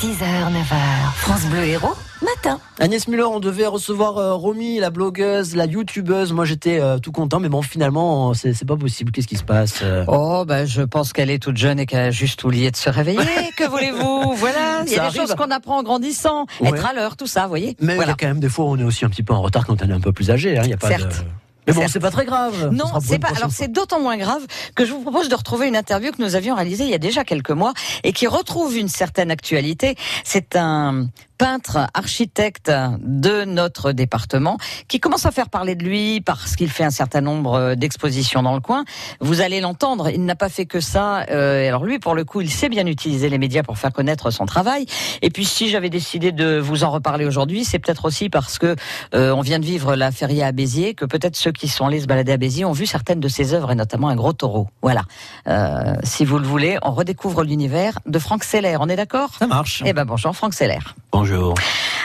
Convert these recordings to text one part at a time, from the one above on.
6h, 9h, France Bleu Héros, matin. Agnès Muller, on devait recevoir euh, Romy, la blogueuse, la youtubeuse. Moi, j'étais euh, tout content, mais bon, finalement, c'est c'est pas possible. Qu'est-ce qui se passe euh? Oh, bah, je pense qu'elle est toute jeune et qu'elle a juste oublié de se réveiller. que voulez-vous? Voilà, il y Ça a des arrive. choses qu'on apprend en grandissant. Ouais. Être à l'heure, tout ça, vous voyez Mais il y voilà. a quand même des fois, où on est aussi un petit peu en retard quand on est un peu plus âgé. Hein. Il y a pas Certes. de... Mais bon, c'est pas très grave. Non, c'est pas. Alors c'est d'autant moins grave que je vous propose de retrouver une interview que nous avions réalisée il y a déjà quelques mois et qui retrouve une certaine actualité. C'est un peintre architecte de notre département qui commence à faire parler de lui parce qu'il fait un certain nombre d'expositions dans le coin. Vous allez l'entendre, il n'a pas fait que ça. Euh, alors lui, pour le coup, il sait bien utiliser les médias pour faire connaître son travail. Et puis si j'avais décidé de vous en reparler aujourd'hui, c'est peut-être aussi parce que euh, on vient de vivre la feria à Béziers, que peut-être ceux qui sont allés se balader à Béziers ont vu certaines de ses œuvres et notamment un gros taureau. Voilà. Euh, si vous le voulez, on redécouvre l'univers de Franck Seller. On est d'accord? Ça marche. Eh ben bonjour Franck Seller. Bonjour.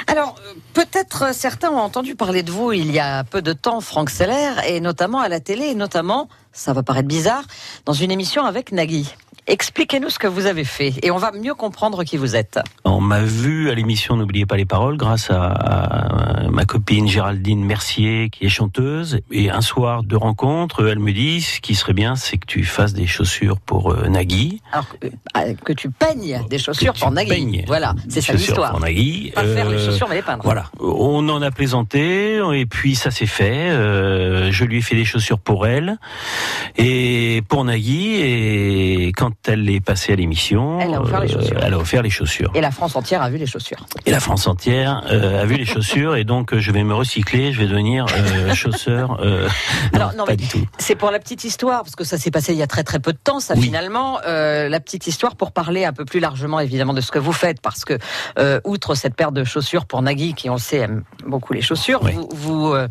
Alors, euh, peut-être certains ont entendu parler de vous il y a peu de temps, Franck Seller, et notamment à la télé, et notamment, ça va paraître bizarre, dans une émission avec Nagui. Expliquez-nous ce que vous avez fait, et on va mieux comprendre qui vous êtes. On m'a vu à l'émission N'oubliez pas les paroles grâce à, à ma copine Géraldine Mercier qui est chanteuse. Et un soir de rencontre, elle me dit ce qui serait bien, c'est que tu fasses des chaussures pour euh, Nagui. Alors, que, euh, que tu peignes des chaussures Que pour Nagui. Voilà, c'est ça l'histoire. Pour Nagui. Pas faire les Euh, chaussures, mais les peindre. Voilà, on en a plaisanté et puis ça s'est fait. Euh, je lui ai fait des chaussures pour elle et pour Nagui et quand elle est passée à l'émission, Elle a offert les euh, chaussures. elle a offert les chaussures. Et la France entière a vu les chaussures. Et la France entière euh, a vu les chaussures et donc euh, je vais me recycler, je vais devenir chausseur. Alors, non, pas mais- du tout. C'est pour la petite histoire, parce que ça s'est passé il y a très très peu de temps, ça Oui. finalement. La petite histoire pour parler un peu plus largement évidemment de ce que vous faites, parce que outre cette paire de chaussures pour Nagui, qui on le sait aime beaucoup les chaussures, Oui. vous vous, euh,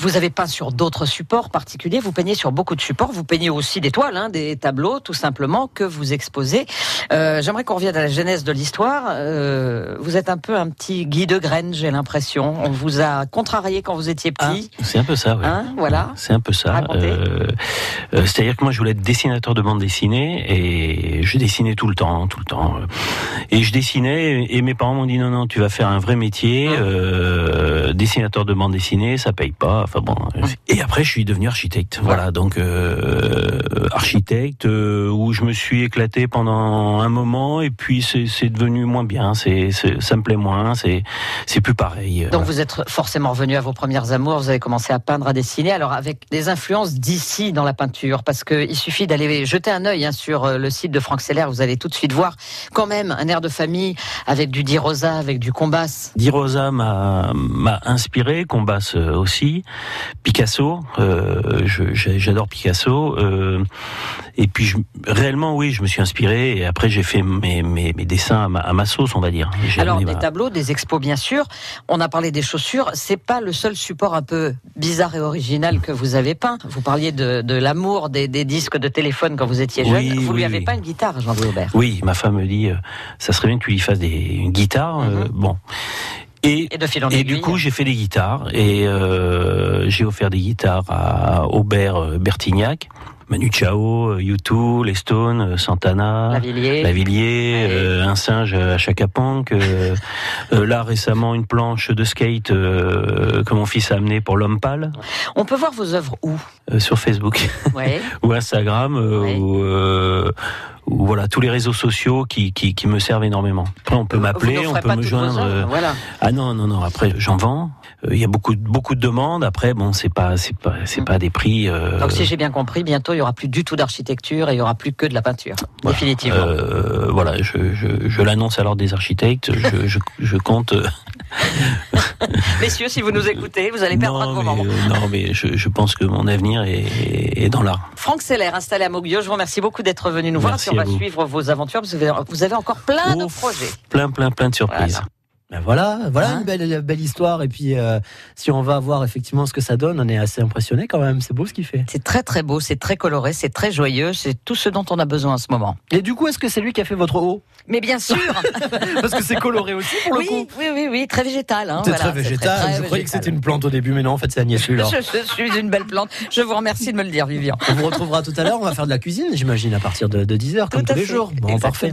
vous avez peint sur d'autres supports particuliers. Vous peignez sur beaucoup de supports. Vous peignez aussi des toiles, hein, des tableaux, tout simplement que vous exposez. Euh, J'aimerais qu'on revienne à la genèse de l'histoire. Euh, vous êtes un peu un petit Guy de Graine, j'ai l'impression. On vous a contrarié quand vous étiez petit. C'est un peu ça, oui. Hein, voilà. C'est un peu ça. Euh, C'est-à-dire que moi, je voulais être dessinateur de bande dessinée et je dessinais tout le temps, tout le temps. Et je dessinais et mes parents m'ont dit non, non, tu vas faire un vrai métier, euh, dessinateur de bande dessinée, ça paye pas. Enfin bon. Et après, je suis devenu architecte. Voilà, donc euh, architecte où je me suis éclaté pendant un moment et puis c'est devenu moins bien. C'est ça me plaît moins. C'est c'est plus pareil. Donc vous êtes forcément revenu à vos premières amours, vous avez commencé à peindre, à dessiner, alors avec des influences d'ici dans la peinture, parce qu'il suffit d'aller jeter un œil hein, sur euh, le site de Franck Seller, vous allez tout de suite voir quand même un air de famille avec du Di Rosa, avec du Combas. Di Rosa m'a m'a inspiré, Combas euh, aussi, Picasso, euh, j'adore Picasso, euh, et puis je, réellement oui, je me suis inspiré et après j'ai fait mes, mes, mes dessins à ma, à ma sauce, on va dire. Alors des ma- tableaux, des expos bien sûr, on a parlé des chaussures, c'est pas le seul support un peu bizarre et original que vous avez peint. Vous parliez de, de l'amour des, des disques de téléphone quand vous étiez jeune, Oui, vous lui oui, avez oui. pas une guitare, Jean-Louis Aubert. Oui, ma femme me dit, euh, ça serait bien que tu lui fasses des, une guitare. euh, Mhm. bon. Et, Et de fil en et du coup, j'ai fait des guitares et euh, j'ai offert des guitares à Aubert Bertignac, Manu Chao, euh, U2, les Stones, euh, Santana. Lavillier, Ouais. euh, un singe à euh, euh, là récemment une planche de skate euh, que mon fils a amené pour l'homme pâle On peut voir vos œuvres où? Euh, sur Facebook Ouais. ou Instagram euh, Ouais. ou, euh, voilà tous les réseaux sociaux qui, qui, qui me servent énormément. Après on peut m'appeler, on peut me joindre. euh, Voilà. Ah non non non après j'en vends. Euh, Il y a beaucoup de- beaucoup de demandes. Après bon c'est pas c'est pas c'est pas des prix. euh, Donc si j'ai bien compris, bientôt il y aura plus du tout d'architecture et il y aura plus que de la peinture, Voilà. définitivement. Euh, voilà, je, je, je l'annonce à l'ordre des architectes. Je, je, compte. euh, Messieurs, si vous nous écoutez, vous allez perdre un de vos mais, membres. euh, non, mais je, je pense que mon avenir est, est dans l'art. Franck Seller, installé à Moguio, je vous remercie beaucoup d'être venu nous voir. Merci Puis on va vous. suivre vos aventures. Vous avez, vous avez encore plein de projets. Plein, plein, plein de surprises. Voilà. Ben voilà, voilà Hein une belle, belle histoire. Et puis, euh, si on va voir effectivement ce que ça donne, on est assez impressionné quand même. C'est beau ce qu'il fait. C'est très très beau, c'est très coloré, c'est très joyeux, c'est tout ce dont on a besoin en ce moment. Et du coup, est-ce que c'est lui qui a fait votre haut Mais bien sûr Parce que c'est coloré aussi pour le oui, coup. oui, oui, oui, très végétal. Hein, C'est voilà, très végétal. très je croyais que c'était une plante au début, mais non, en fait, c'est Agnès. Je, je suis une belle plante. Je vous remercie de me le dire, Vivian. On vous retrouvera tout à l'heure. On va faire de la cuisine, j'imagine, à partir de, de 10h, comme tous les jours. Bon, parfait.